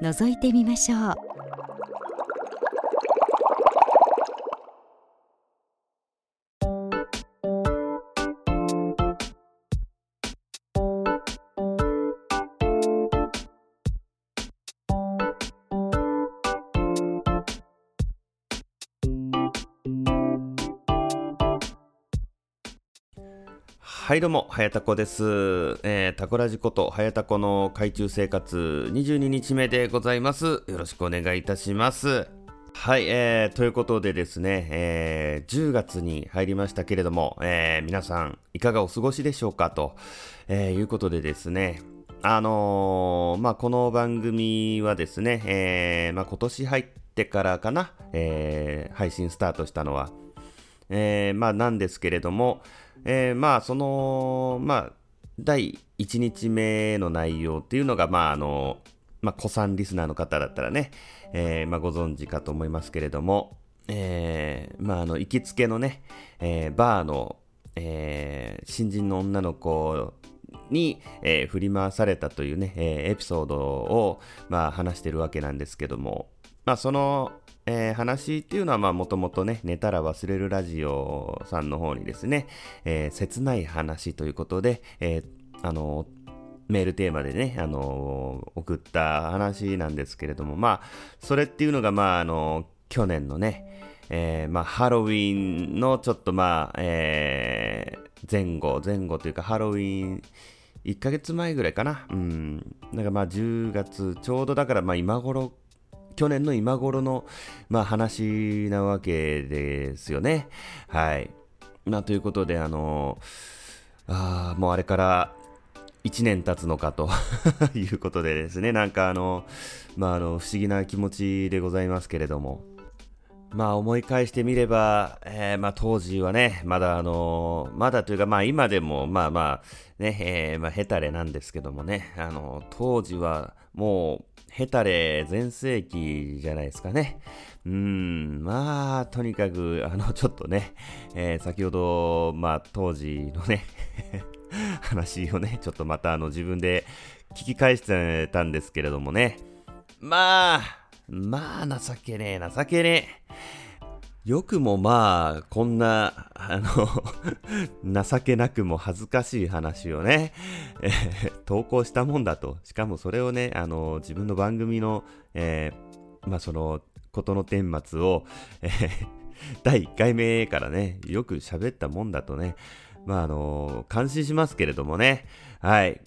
覗いてみましょう。はいどうも、はやたこです。えー、タコラジこと、はやたこの海中生活22日目でございます。よろしくお願いいたします。はい、えー、ということでですね、えー、10月に入りましたけれども、えー、皆さん、いかがお過ごしでしょうかと、えー、いうことでですね、あのー、まあ、この番組はですね、えー、まあ、今年入ってからかな、えー、配信スタートしたのは、えー、まあ、なんですけれども、えー、まあ、その、まあ、第1日目の内容っていうのが、まあ、あの、まあ、古参リスナーの方だったらね、えー、まあ、ご存知かと思いますけれども、えー、まあ、あの、行きつけのね、えー、バーの、えー、新人の女の子に、えー、振り回されたというね、えー、エピソードを、まあ、話してるわけなんですけども、まあ、その、えー、話っていうのはもともとね、寝たら忘れるラジオさんの方にですね、えー、切ない話ということで、えー、あのメールテーマでね、あの送った話なんですけれども、まあ、それっていうのが、まあ、あの去年のね、えー、まあ、ハロウィンのちょっとまあ、えー、前後、前後というか、ハロウィン、1ヶ月前ぐらいかな。うん。なんかまあ10月、ちょうどだからまあ今頃去年の今頃の、まあ、話なわけですよね。はい。まあ、ということで、あのあもうあれから1年経つのかと いうことでですね、なんかあの、まあ、あの、不思議な気持ちでございますけれども、まあ思い返してみれば、えー、まあ当時はね、まだあのー、まだというかまあ今でもまあまあね、えー、まあヘタレなんですけどもね、あのー、当時はもうヘタレ全盛期じゃないですかね。うーん、まあ、とにかく、あの、ちょっとね、えー、先ほど、まあ、当時のね 話をね、ちょっとまたあの、自分で聞き返してたんですけれどもね。まあ、まあ、情けねえ、情けねえ。よくもまあ、こんな、あの 情けなくも恥ずかしい話をね、えー、投稿したもんだと。しかもそれをね、あの、自分の番組の、えー、まあその、ことの顛末を、えー、第1回目からね、よく喋ったもんだとね、まああの、感心しますけれどもね、はい。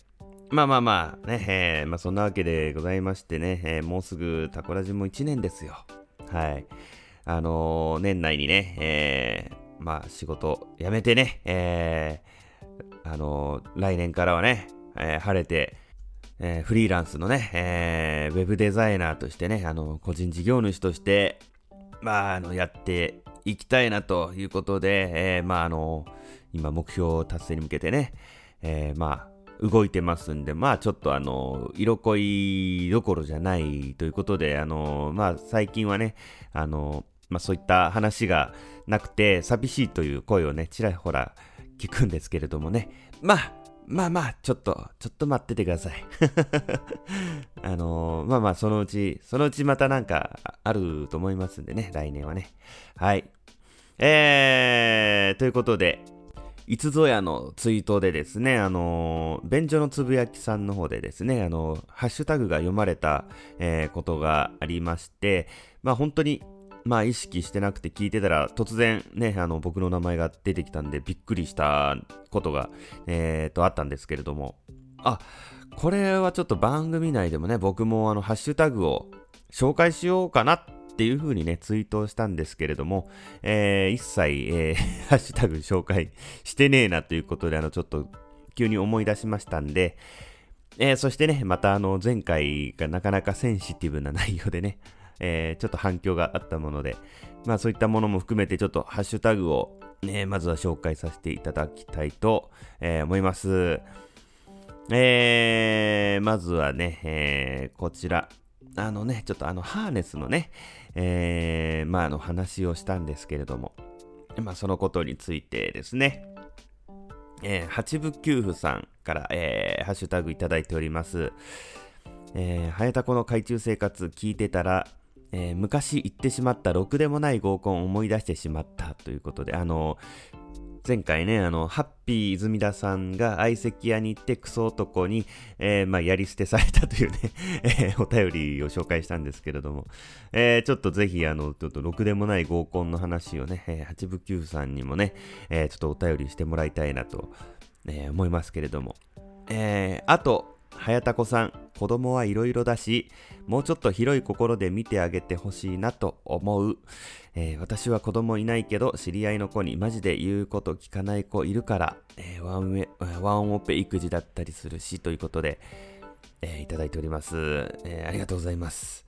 まあまあまあ、ね、えー、まあそんなわけでございましてね、えー、もうすぐタコラジも1年ですよ。はい。あのー、年内にね、えー、まあ仕事辞めてね、えー、あのー、来年からはね、えー、晴れて、えー、フリーランスのね、えー、ウェブデザイナーとしてね、あの、個人事業主として、まあ、あの、やっていきたいなということで、えー、まあ、あの、今目標達成に向けてね、えー、まあ、動いてますんで、まあちょっとあの、色恋どころじゃないということで、あの、まあ最近はね、あの、まあそういった話がなくて寂しいという声をね、ちらほら聞くんですけれどもね。まあ、まあまあ、ちょっと、ちょっと待っててください。あのー、まあまあ、そのうち、そのうちまたなんかあると思いますんでね、来年はね。はい。えー、ということで、いつぞやのツイートでですね、あのー、便所のつぶやきさんの方でですね、あのー、ハッシュタグが読まれた、えー、ことがありまして、まあ本当にまあ意識してなくて聞いてたら突然ね、あの僕の名前が出てきたんでびっくりしたことが、えー、とあったんですけれども、あ、これはちょっと番組内でもね、僕もあのハッシュタグを紹介しようかなっていう風にね、ツイートしたんですけれども、えー、一切、えー、ハッシュタグ紹介してねえなということで、あの、ちょっと急に思い出しましたんで、えー、そしてね、またあの、前回がなかなかセンシティブな内容でね、えー、ちょっと反響があったもので、まあそういったものも含めてちょっとハッシュタグをね、まずは紹介させていただきたいと、えー、思います。えー、まずはね、えー、こちら。あのね、ちょっとあの、ハーネスのね、えー、まあ、あの、話をしたんですけれども、まあ、そのことについてですね、えー、八部九夫さんから、えー、ハッシュタグいただいております。えー、早田子の海中生活聞いてたら、えー、昔言ってしまったろくでもない合コンを思い出してしまったということで、あの、前回ね、あの、ハッピー泉田さんが相席屋に行ってクソ男に、えー、まあ、やり捨てされたというね えー、お便りを紹介したんですけれども、えー、ちょっとぜひ、あの、ちょっとろくでもない合コンの話をね、えー、八部九さんにもね、えー、ちょっとお便りしてもらいたいなと、えー、思いますけれども、えー、あと、早田子さん、子供はいろいろだし、もうちょっと広い心で見てあげてほしいなと思う。えー、私は子供いないけど、知り合いの子にマジで言うこと聞かない子いるから、えー、ワンウェワンオペ育児だったりするし、ということで、えー、いただいております、えー。ありがとうございます。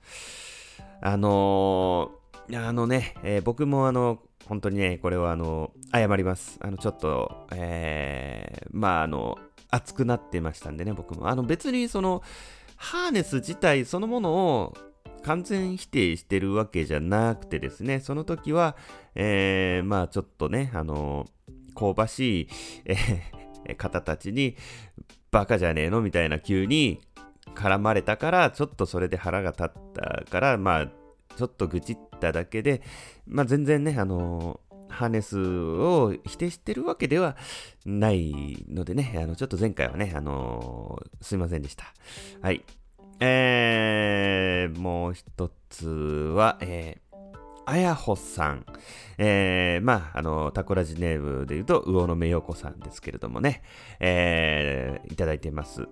あのー、あのね、えー、僕もあの、本当にね、これはあの、謝ります。あの、ちょっと、えー、まああの、熱くなってましたんでね、僕も。あの別にその、ハーネス自体そのものを完全否定してるわけじゃなくてですね、その時は、えー、まあちょっとね、あの、香ばしい、えー、方たちに、バカじゃねえのみたいな急に絡まれたから、ちょっとそれで腹が立ったから、まあ、ちょっと愚痴っただけで、まあ全然ね、あのハーネスを否定してるわけではないのでね、あの、ちょっと前回はね、あのー、すいませんでした。はい。えー、もう一つは、えー、あやほさん。えー、まあ、あの、タコラジネームで言うと、魚野目洋子さんですけれどもね、えー、いただいてます。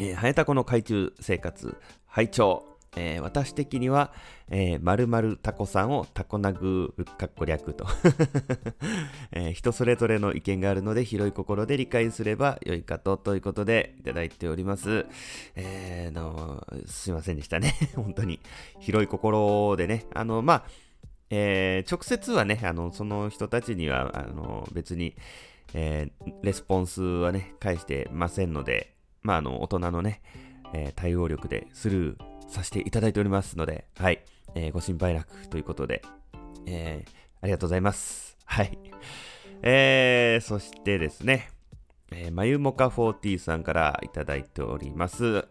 えー、はやたこの海中生活、拝聴えー、私的には、えー、〇〇タコさんをタコナグかっこ略と、えー、人それぞれの意見があるので広い心で理解すれば良いかとということでいただいております。えー、のすいませんでしたね。本当に広い心でね、あの、まあ、えー、直接はね、あの、その人たちには、あの、別に、えー、レスポンスはね、返してませんので、まあ、あの、大人のね、え、対応力でスルーさせていただいておりますので、はい、えー、ご心配なくということで、えー、ありがとうございます。はい。えー、そしてですね、えー、まゆもか40さんからいただいております。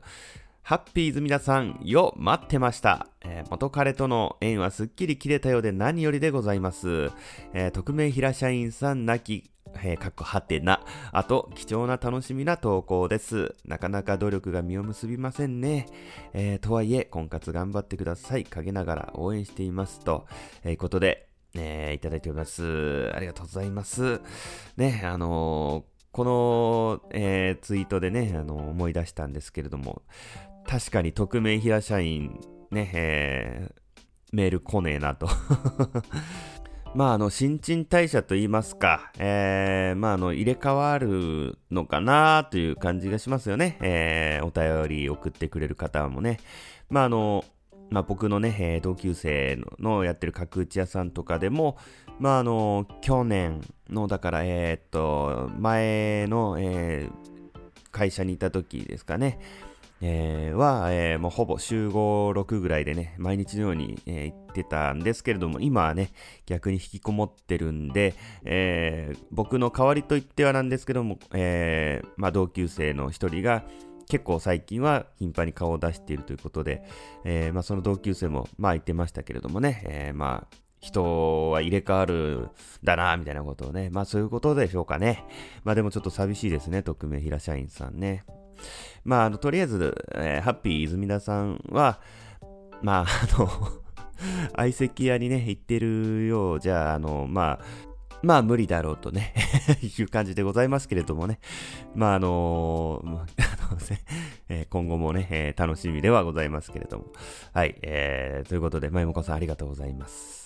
ハッピーズ皆さん、よ、待ってました。えー、元彼との縁はすっきり切れたようで何よりでございます。えー、匿名平社員さん亡きえー、かっこはてな。あと、貴重な楽しみな投稿です。なかなか努力が実を結びませんね。えー、とはいえ、婚活頑張ってください。陰ながら応援しています。と、えー、ことで、えー、いただいております。ありがとうございます。ね、あのー、この、えー、ツイートでね、あの、思い出したんですけれども、確かに匿名平社員、ね、えー、メール来ねえなとまあ、あの、新陳代謝と言いますか、えー、まあ、あの、入れ替わるのかなという感じがしますよね。えー、お便り送ってくれる方もね。まあ、あの、まあ、僕のね、えー、同級生のやってる角打ち屋さんとかでも、まあ、あの、去年の、だから、えー、っと、前の、えー、会社にいた時ですかね。えー、は、えー、もうほぼ週5、6ぐらいでね、毎日のように、えー、行ってたんですけれども、今はね、逆に引きこもってるんで、えー、僕の代わりと言ってはなんですけども、えー、まあ、同級生の一人が、結構最近は頻繁に顔を出しているということで、えー、まあ、その同級生も、まあ言ってましたけれどもね、えー、まあ、人は入れ替わるだな、みたいなことをね、まあそういうことでしょうかね。まあでもちょっと寂しいですね、匿名平社員さんね。まあ、あの、とりあえず、えー、ハッピー泉田さんは、まあ、あの 相席屋にね、行ってるようじゃ、あの、まあ、まあ無理だろうとね いう感じでございますけれどもね。まああのー、今後もね、楽しみではございますけれども。はい、えー、ということで、まゆもこさんありがとうございます。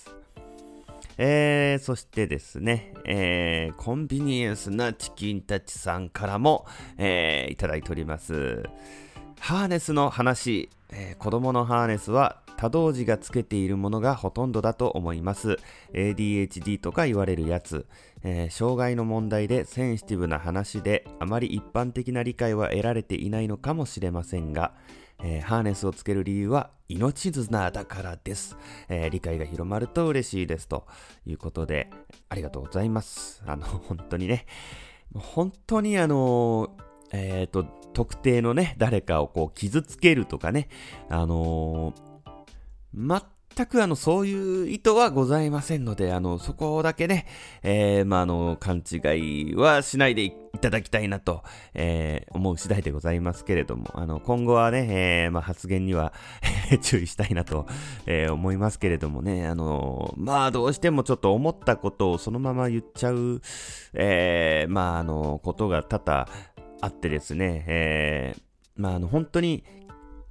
えー、そしてですね、えー、コンビニエンスなチキンたちさんからも、えー、いただいております。ハーネスの話、えー、子供のハーネスは多動児がつけているものがほとんどだと思います。ADHD とか言われるやつ、えー、障害の問題でセンシティブな話であまり一般的な理解は得られていないのかもしれませんが、えー、ハーネスをつける理由は命綱だからです、えー、理解が広まると嬉しいですということでありがとうございます。あの、本当にね、本当にあの、えっ、ー、と、特定のね、誰かをこう傷つけるとかね、あのー、全くあの、そういう意図はございませんので、あの、そこだけね、えー、まあ、あの、勘違いはしないでいただきたいなと、えー、思う次第でございますけれども、あの、今後はね、えー、まあ、発言には 注意したいなと、えー、思いますけれどもね、あの、まあ、どうしてもちょっと思ったことをそのまま言っちゃう、えー、まあ、あの、ことが多々あってですね、えー、まあ、あの、本当に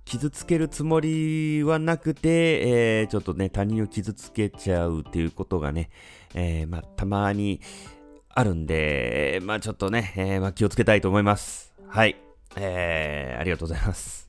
傷つけるつもりはなくて、えー、ちょっとね、他人を傷つけちゃうっていうことがね、えー、まあ、たまにあるんで、まあ、ちょっとね、えー、まあ、気をつけたいと思います。はい。えー、ありがとうございます。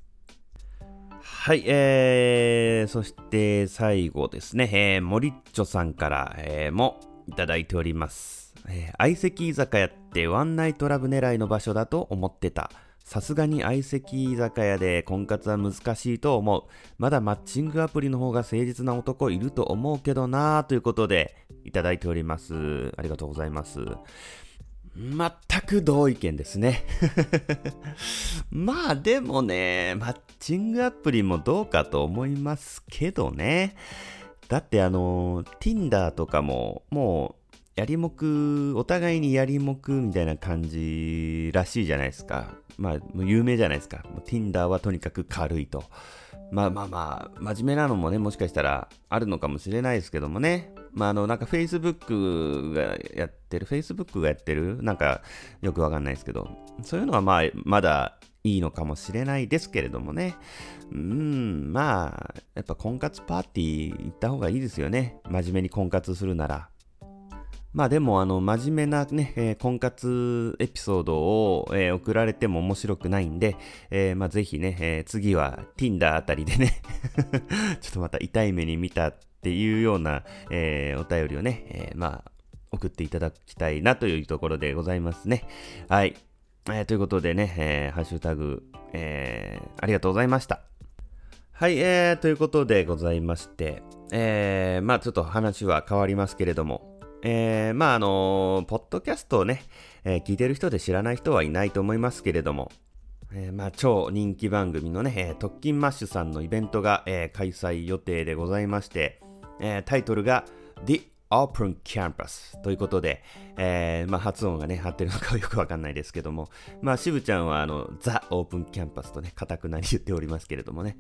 はい、えー、そして最後ですね、えー、モリッチョさんから、えー、もいただいております。えー、相席居酒屋ってワンナイトラブ狙いの場所だと思ってた。さすがに相席居酒屋で婚活は難しいと思う。まだマッチングアプリの方が誠実な男いると思うけどなぁということでいただいております。ありがとうございます。全く同意見ですね。まあでもね、マッチングアプリもどうかと思いますけどね。だってあの、Tinder とかももうやりもく、お互いにやりもくみたいな感じらしいじゃないですか。まあ、有名じゃないですか。もう Tinder はとにかく軽いと。まあまあまあ、真面目なのもね、もしかしたらあるのかもしれないですけどもね。まああの、なんか Facebook がやってる、Facebook がやってる、なんかよくわかんないですけど、そういうのはまあ、まだいいのかもしれないですけれどもね。うん、まあ、やっぱ婚活パーティー行った方がいいですよね。真面目に婚活するなら。まあでも、あの、真面目なね、えー、婚活エピソードを、えー、送られても面白くないんで、えー、まあぜひね、え、次は Tinder あたりでね ちょっとまた痛い目に見たっていうような、え、お便りをね、え、まあ、送っていただきたいなというところでございますね。はい。えー、ということでね、え、ハッシュタグ、え、ありがとうございました。はい、えー、ということでございまして、え、まあちょっと話は変わりますけれども、えー、まああのー、ポッドキャストをね、えー、聞いてる人で知らない人はいないと思いますけれども、えー、まあ超人気番組のね、えー、特勤マッシュさんのイベントが、えー、開催予定でございまして、えー、タイトルが The Open Campus ということで、えー、まあ発音がね、合ってるのかよくわかんないですけども、まあ渋ちゃんはあの、ザ・オープンキャンパスとね、固くなり言っておりますけれどもね。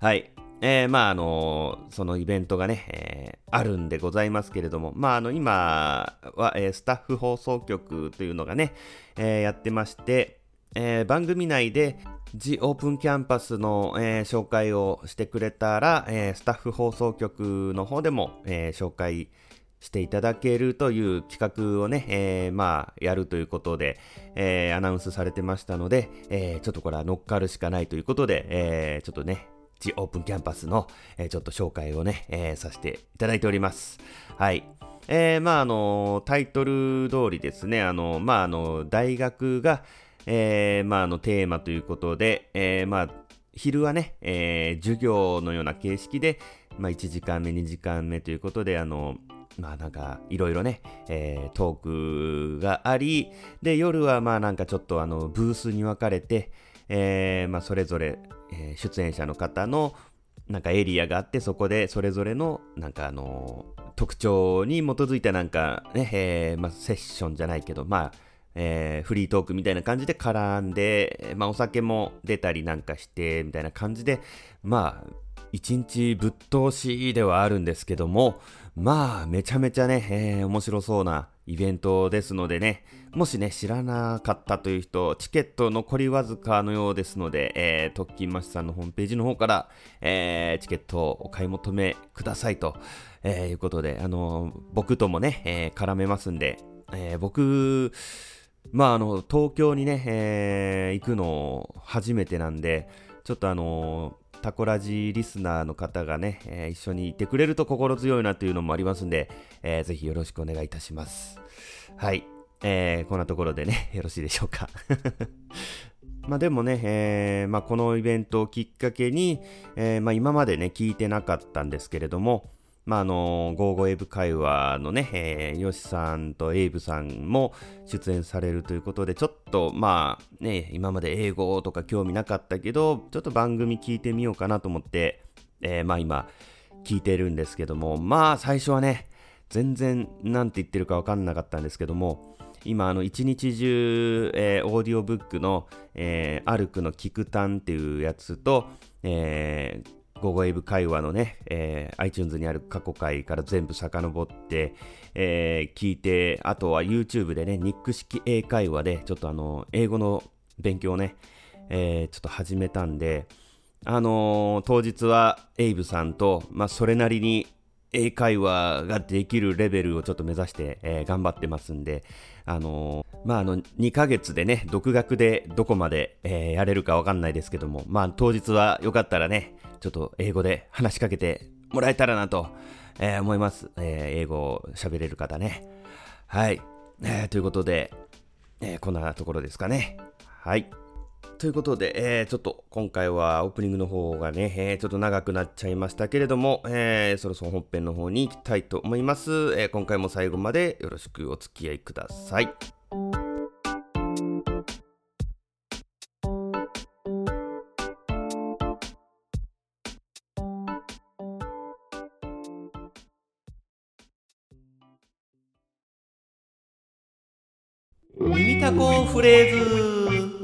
はい。えー、まああのそのイベントがね、えー、あるんでございますけれども、まああの今は、えー、スタッフ放送局というのがね、えー、やってまして、えー、番組内で The Open Campus の、えー、紹介をしてくれたら、えー、スタッフ放送局の方でも、えー、紹介していただけるという企画をね、えー、まあ、やるということで、えー、アナウンスされてましたので、えー、ちょっとこれは乗っかるしかないということで、えー、ちょっとね、ジオープンキャンパスの、えー、ちょっと紹介をね、えー、させていただいております。はい。えー、まあ、あの、タイトル通りですね、あの、まあ、あの、大学が、えー、まあ、あの、テーマということで、えー、まあ、昼はね、えー、授業のような形式で、まあ、1時間目、2時間目ということで、あの、まあなんかいろいろね、えー、トークがあり、で、夜はまあなんかちょっとあのブースに分かれて、えー、まあそれぞれえ、出演者の方のなんかエリアがあってそこでそれぞれのなんかあの、特徴に基づいたなんかね、えー、まあ、セッションじゃないけどまあ、えー、フリートークみたいな感じで絡んで、まあ、お酒も出たりなんかしてみたいな感じでまあ一日ぶっ通しではあるんですけどもまあめちゃめちゃね、えー、面白そうなイベントですのでね、もしね、知らなかったという人、チケット残りわずかのようですので、えー、特勤マシさんのホームページの方から、えー、チケットをお買い求めくださいと、えー、いうことで、あのー、僕ともね、えー、絡めますんで、えー、僕、まあ、あの、東京にね、えー、行くの初めてなんで、ちょっとあのー、タコラジリスナーの方がね、えー、一緒にいてくれると心強いなというのもありますんで、えー、ぜひよろしくお願いいたします。はい。えー、こんなところでね、よろしいでしょうか。まあでもね、えーまあ、このイベントをきっかけに、えーまあ、今までね、聞いてなかったんですけれども、まあ、あの、ゴーゴーエイブ会話のね、えー、ヨシさんとエイブさんも出演されるということで、ちょっと、まあ、ね、今まで英語とか興味なかったけど、ちょっと番組聞いてみようかなと思って、えー、まあ今、聞いてるんですけども、まあ最初はね、全然なんて言ってるかわかんなかったんですけども、今、あの、一日中、えー、オーディオブックの、えー、アルクのキクタンっていうやつと、えー、ゴゴエブ会話のね、えー、iTunes にある過去回から全部遡って、えー、聞いて、あとは YouTube でね、ニック式英会話で、ちょっとあの、英語の勉強をね、えー、ちょっと始めたんで、あのー、当日はエイブさんと、まあ、それなりに英会話ができるレベルをちょっと目指して、えー、頑張ってますんで、あのー、まあ、あの、2ヶ月でね、独学でどこまで、えー、やれるかわかんないですけども、まあ、当日はよかったらね、ちょっと英語で話しかけてもらえたらなと、えー、思います。えー、英語を喋れる方ね。はい。えー、ということで、え、こんなところですかね。はい。ということで、え、ちょっと今回はオープニングの方がね、え、ちょっと長くなっちゃいましたけれども、え、そろそろ本編の方に行きたいと思います、え。今回も最後までよろしくお付き合いください。フレーズ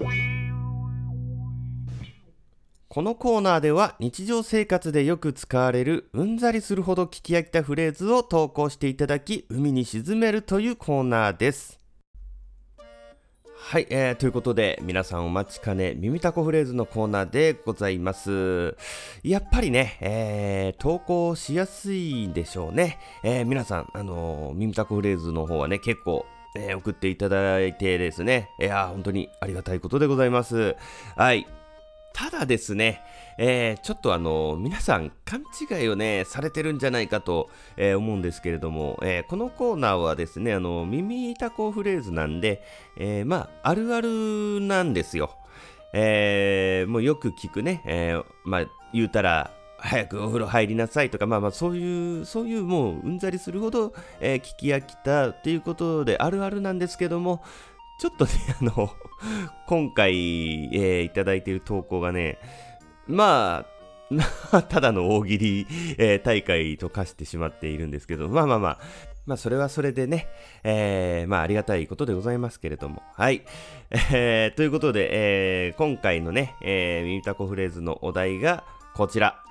このコーナーでは日常生活でよく使われるうんざりするほど聞き飽きたフレーズを投稿していただき海に沈めるというコーナーです。はい、えー、ということで皆さんお待ちかね耳たこフレーズのコーナーでございます。やっぱりね、えー、投稿しやすいんでしょうね。えー、皆さん、あのー、耳たこフレーズの方はね、結構えー、送っていただいてですね、いや、本当にありがたいことでございます。はい。ただですね、えー、ちょっとあの、皆さん勘違いをね、されてるんじゃないかと、えー、思うんですけれども、えー、このコーナーはですね、あの、耳たこフレーズなんで、えまあ、あるあるなんですよ。えもうよく聞くね、えまあ、言うたら、早くお風呂入りなさいとか、まあまあそういう、そういうもううんざりするほど、え聞き飽きたっていうことであるあるなんですけども、ちょっとね、あの、今回、えー、いただいている投稿がね、まあ、ただの大喜利、えー、大会と化してしまっているんですけど、まあまあまあ、まあそれはそれでね、えー、まあありがたいことでございますけれども、はい。えー、ということで、えー、今回のね、えー、ミタコフレーズのお題がこちら。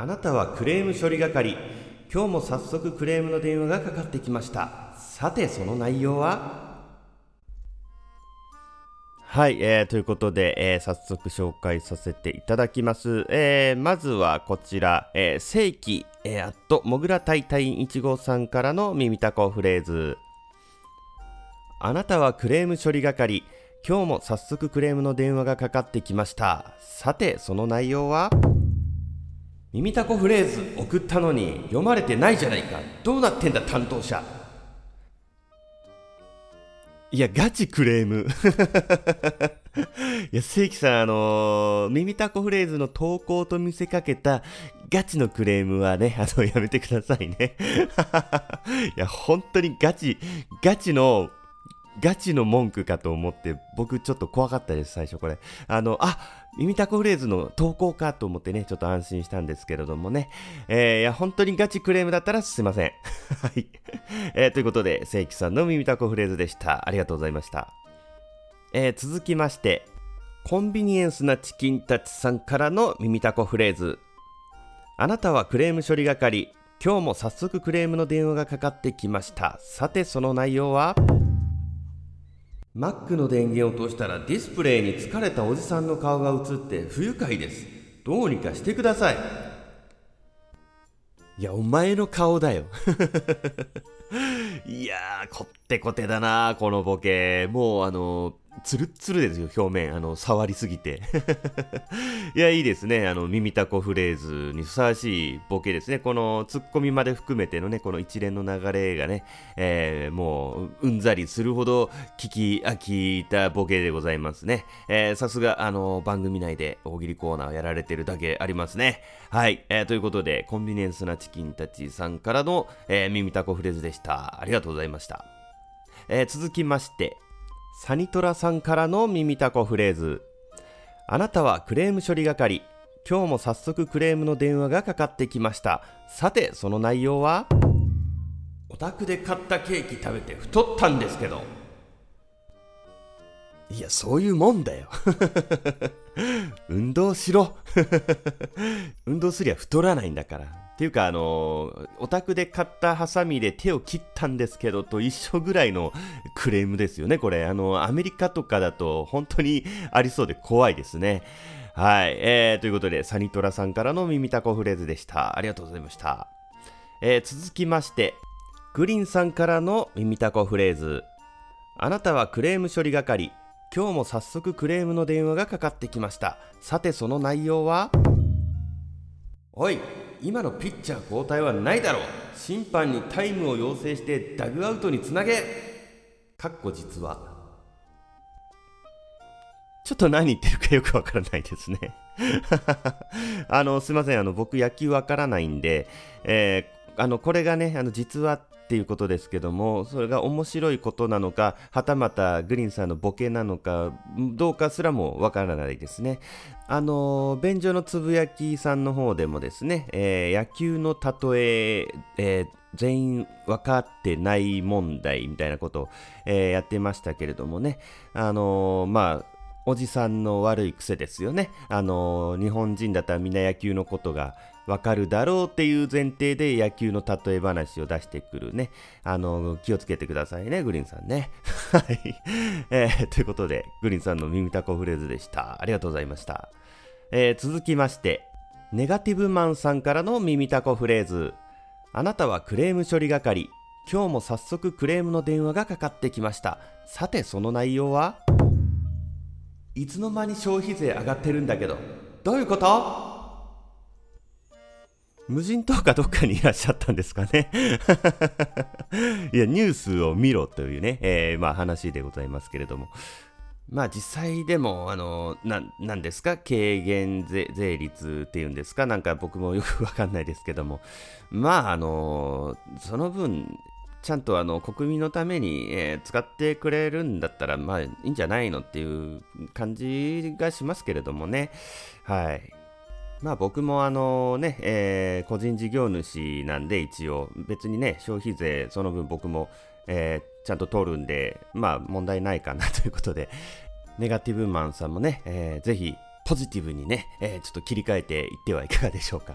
あなたはクレーム処理係。今日も早速クレームの電話がかかってきました。さて、その内容は？はい、えー、ということで、えー、早速紹介させていただきます。えー、まずはこちら、えー、正規、えー、あと、もぐらたいたい1号さんからの耳たこフレーズ。あなたはクレーム処理係。今日も早速クレームの電話がかかってきました。さて、その内容は？耳たこフレーズ送ったのに読まれてないじゃないか。どうなってんだ担当者。いや、ガチクレーム。いや、正規さん、あのー、耳たこフレーズの投稿と見せかけたガチのクレームはね、あの、やめてくださいね。いや、本当にガチ、ガチのガチの文句かと思って、僕ちょっと怖かったです、最初これ。あの、あ、耳たこフレーズの投稿かと思ってね、ちょっと安心したんですけれどもね。えー、いや、本当にガチクレームだったらすいません。はい。えー、ということで、正規さんの耳たこフレーズでした。ありがとうございました。えー、続きまして、コンビニエンスなチキンたちさんからの耳たこフレーズ。あなたはクレーム処理係。今日も早速クレームの電話がかかってきましたさてその内容は？Mac の電源を通したらディスプレイに疲れたおじさんの顔が映って不愉快です。どうにかしてください。いやお前の顔だよ。いやーこってこてだなこのボケ。もうあのツルッツルですよ、表面。あの、触りすぎて。いや、いいですね。あの、耳たこフレーズにふさわしいボケですね。このツッコミまで含めてのね、この一連の流れがね、えー、もう、うんざりするほど聞き飽きたボケでございますね。えー、さすが、あの、番組内で大喜利コーナーをやられてるだけありますね。はい。えー、ということで、コンビニエンスなチキンたちさんからの、え、耳たこフレーズでした。ありがとうございました。え、続きまして、サニトラさんからの耳たこフレーズ。あなたはクレーム処理係。今日も早速クレームの電話がかかってきました。さてその内容は？お宅で買ったケーキ食べて太ったんですけど。いやそういうもんだよ。運動しろ。運動すりゃ太らないんだからていうか、あのお宅で買ったハサミで手を切ったんですけどと一緒ぐらいの クレームですよね、これ。あの、アメリカとかだと本当にありそうで怖いですね。はい。えー、ということで、サニトラさんからの耳たこフレーズでした。ありがとうございました。えー、続きまして、グリーンさんからの耳たこフレーズ。あなたはクレーム処理係。今日も早速クレームの電話がかかってきました。さてその内容は？おい、今のピッチャー交代はないだろう。審判にタイムを要請してダグアウトにつなげ。かっこ実は。ちょっと何言ってるかよくわからないですね。あの、すいません。あの、僕野球わからないんで、えー、あの、これがね、あの、実はっていうことですけども、それが面白いことなのか、はたまたグリーンさんのボケなのか、どうかすらもわからないですね。あの、便所のつぶやきさんの方でもですね、えー、野球の例ええー、全員分かってない問題みたいなことを、えー、やってましたけれどもね、あのまあ、おじさんの悪い癖ですよね。あの日本人だったらみんな野球のことがわかるだろうっていう前提で野球の例え話を出してくるね。あの、気をつけてくださいね、グリーンさんね。はい。えー、ということで、グリーンさんの耳たこフレーズでした。ありがとうございました。えー、続きまして、ネガティブマンさんからの耳たこフレーズ。あなたはクレーム処理係。今日も早速クレームの電話がかかってきました。さて、その内容は？いつの間に消費税上がってるんだけど、どういうこと？無人島かどっかにいらっしゃったんですかね。いや、ニュースを見ろというね、えー、まあ話でございますけれども。まあ実際でも、あの、ななんですか、軽減税率っていうんですか、なんか僕もよくわかんないですけども、まあ、あの、その分、ちゃんとあの国民のために、えー、使ってくれるんだったら、まあいいんじゃないのっていう感じがしますけれどもね。はい。まあ僕もあのね、えー、個人事業主なんで一応別にね消費税その分僕も、えー、ちゃんと取るんでまあ問題ないかな ということでネガティブマンさんもね、えー、ぜひポジティブにね、えー、ちょっと切り替えていってはいかがでしょうか。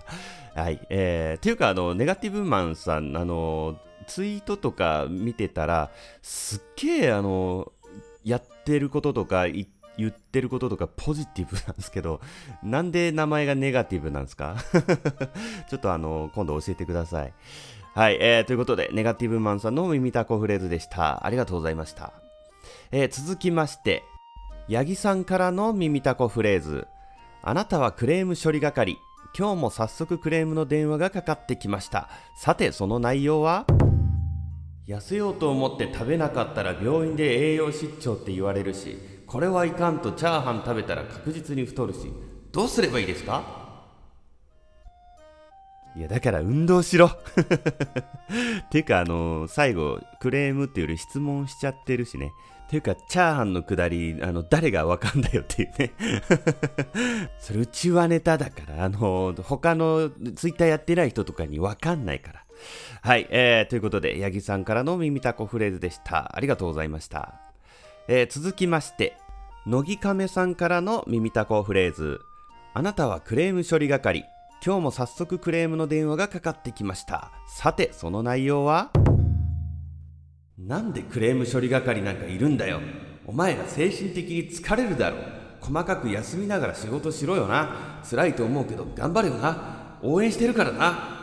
はい。えー、というか、あの、ネガティブマンさん、あの、ツイートとか見てたら、すっげえ、あの、やってることとか言ってることとかポジティブなんですけど、なんで名前がネガティブなんですか？ちょっとあの、今度教えてください。はい、えー、ということで、ネガティブマンさんの耳たこフレーズでした。ありがとうございました。えー、続きまして、ヤギさんからの耳たこフレーズ。あなたはクレーム処理係。今日も早速クレームの電話がかかってきました。さて、その内容は？痩せようと思って食べなかったら病院で栄養失調って言われるし、これはいかんとチャーハン食べたら確実に太るしどうすればいいですか？いやだから運動しろ。ていうかあのー、最後クレームっていうより質問しちゃってるしね。ていうかチャーハンのくだりあの誰がわかんだよっていうね。それうちはネタだからあのー、他のツイッターやってない人とかにわかんないから。はい、えー、ということで八木さんからの耳たこフレーズでした。ありがとうございました。えー、続きまして、乃木亀さんからの耳たこフレーズ。あなたはクレーム処理係。今日も早速クレームの電話がかかってきました。さてその内容は？なんでクレーム処理係なんかいるんだよ。お前ら精神的に疲れるだろ細かく休みながら仕事しろよな。辛いと思うけど頑張れよな。応援してるからな。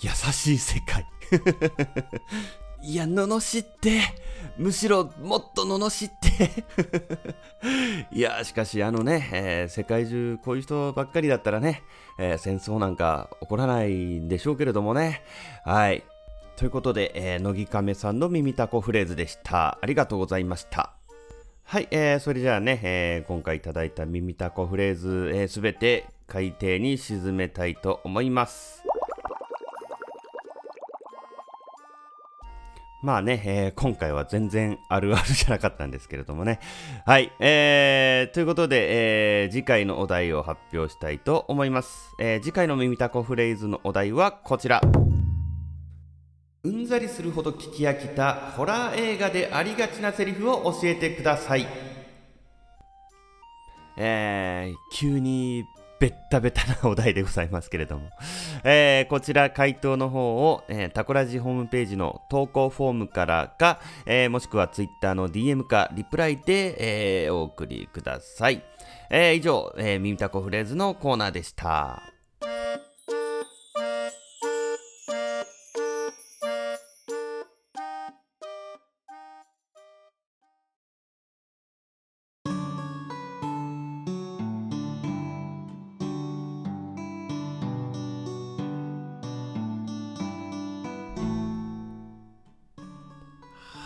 優しい世界。いや罵って。むしろもっと罵って。いやしかしあのね、えー、世界中こういう人ばっかりだったらね、えー、戦争なんか起こらないんでしょうけれどもね。はい。ということで、えー、乃木亀さんの耳たこフレーズでした。ありがとうございました。はい、えー、それじゃあね、えー、今回いただいた耳たこフレーズすべ、えー、て海底に沈めたいと思います。まあね、えー、今回は全然あるあるじゃなかったんですけれどもね。はい、えー、ということで、えー、次回のお題を発表したいと思います。えー、次回の耳たこフレーズのお題はこちら。うんざりするほど聞き飽きたホラー映画でありがちなセリフを教えてください。えー、急にベッタベタなお題でございますけれども、えー、こちら回答の方を、えー、タコラジホームページの投稿フォームからか、えー、もしくはツイッターの DM かリプライで、えー、お送りください。えー、以上、えー、耳タコフレーズのコーナーでした。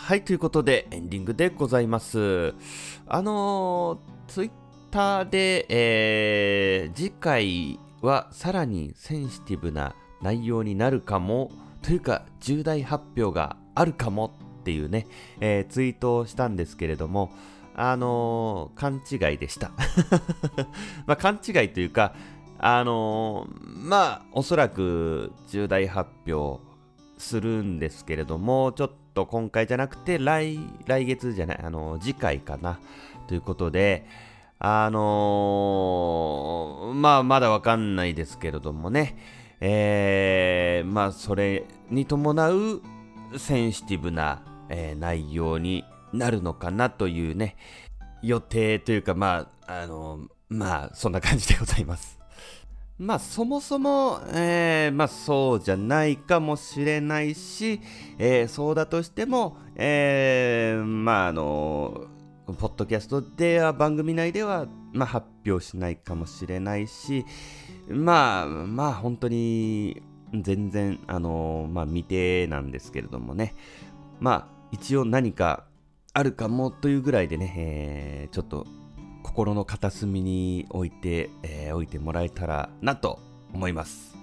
はい、ということで、エンディングでございます。あのー、ツイッターで、えー、次回はさらにセンシティブな内容になるかも、というか、重大発表があるかもっていうね、えー、ツイートをしたんですけれども、あのー、勘違いでした。まあ、勘違いというか、あのー、まあ、おそらく重大発表するんですけれども、ちょっと今回じゃなくて来、来月じゃない、あの、次回かな、ということで、あのー、まあ、まだわかんないですけれどもね、えー、まあ、それに伴うセンシティブな、えー、内容になるのかなというね、予定というか、まあ、あのー、まあ、そんな感じでございます。まあそもそも、えー、まあそうじゃないかもしれないし、えー、そうだとしても、えー、まああのポッドキャストでは番組内では、まあ、発表しないかもしれないし、まあまあ本当に全然あのまあ未定なんですけれどもね、まあ一応何かあるかもというぐらいでね、えー、ちょっと心の片隅に置いて、えー、置いてもらえたらなと思います。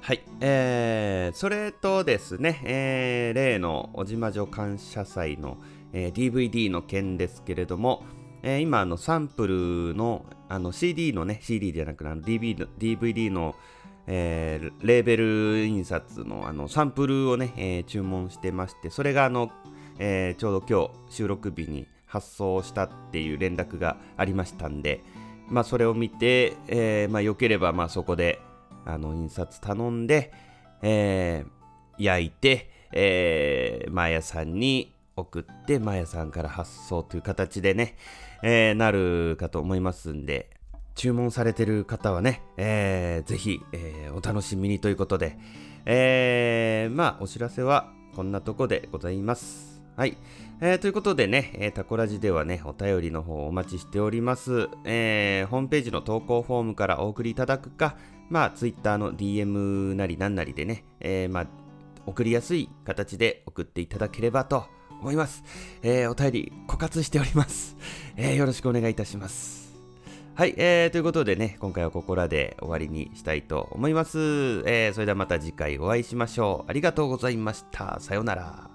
はい、えー、それとですね、えー、例の小島女感謝祭の、えー、DVD の件ですけれども、えー、今あのサンプルのあの CD のね CD じゃなくて DVD の DVD の、えー、レーベル印刷のあのサンプルをね、えー、注文してましてそれがあの、えー、ちょうど今日収録日に発送したっていう連絡がありましたんで、まあ、それを見て、えー、まあ、よければ、まあ、そこで、あの、印刷頼んで、えー、焼いて、えー、マヤさんに送って、マヤさんから発送という形でね、えー、なるかと思いますんで、注文されてる方はね、えー、ぜひ、えー、お楽しみにということで、えー、まあ、お知らせはこんなとこでございます。はい。えー、ということでね、えー、タコラジではね、お便りの方お待ちしております。えー、ホームページの投稿フォームからお送りいただくか、まあ、ツイッターの DM なりなんなりでね、えー、まあ、送りやすい形で送っていただければと思います。えー、お便り枯渇しております。えー、よろしくお願いいたします。はい、えー、ということでね、今回はここらで終わりにしたいと思います。えー、それではまた次回お会いしましょう。ありがとうございました。さようなら。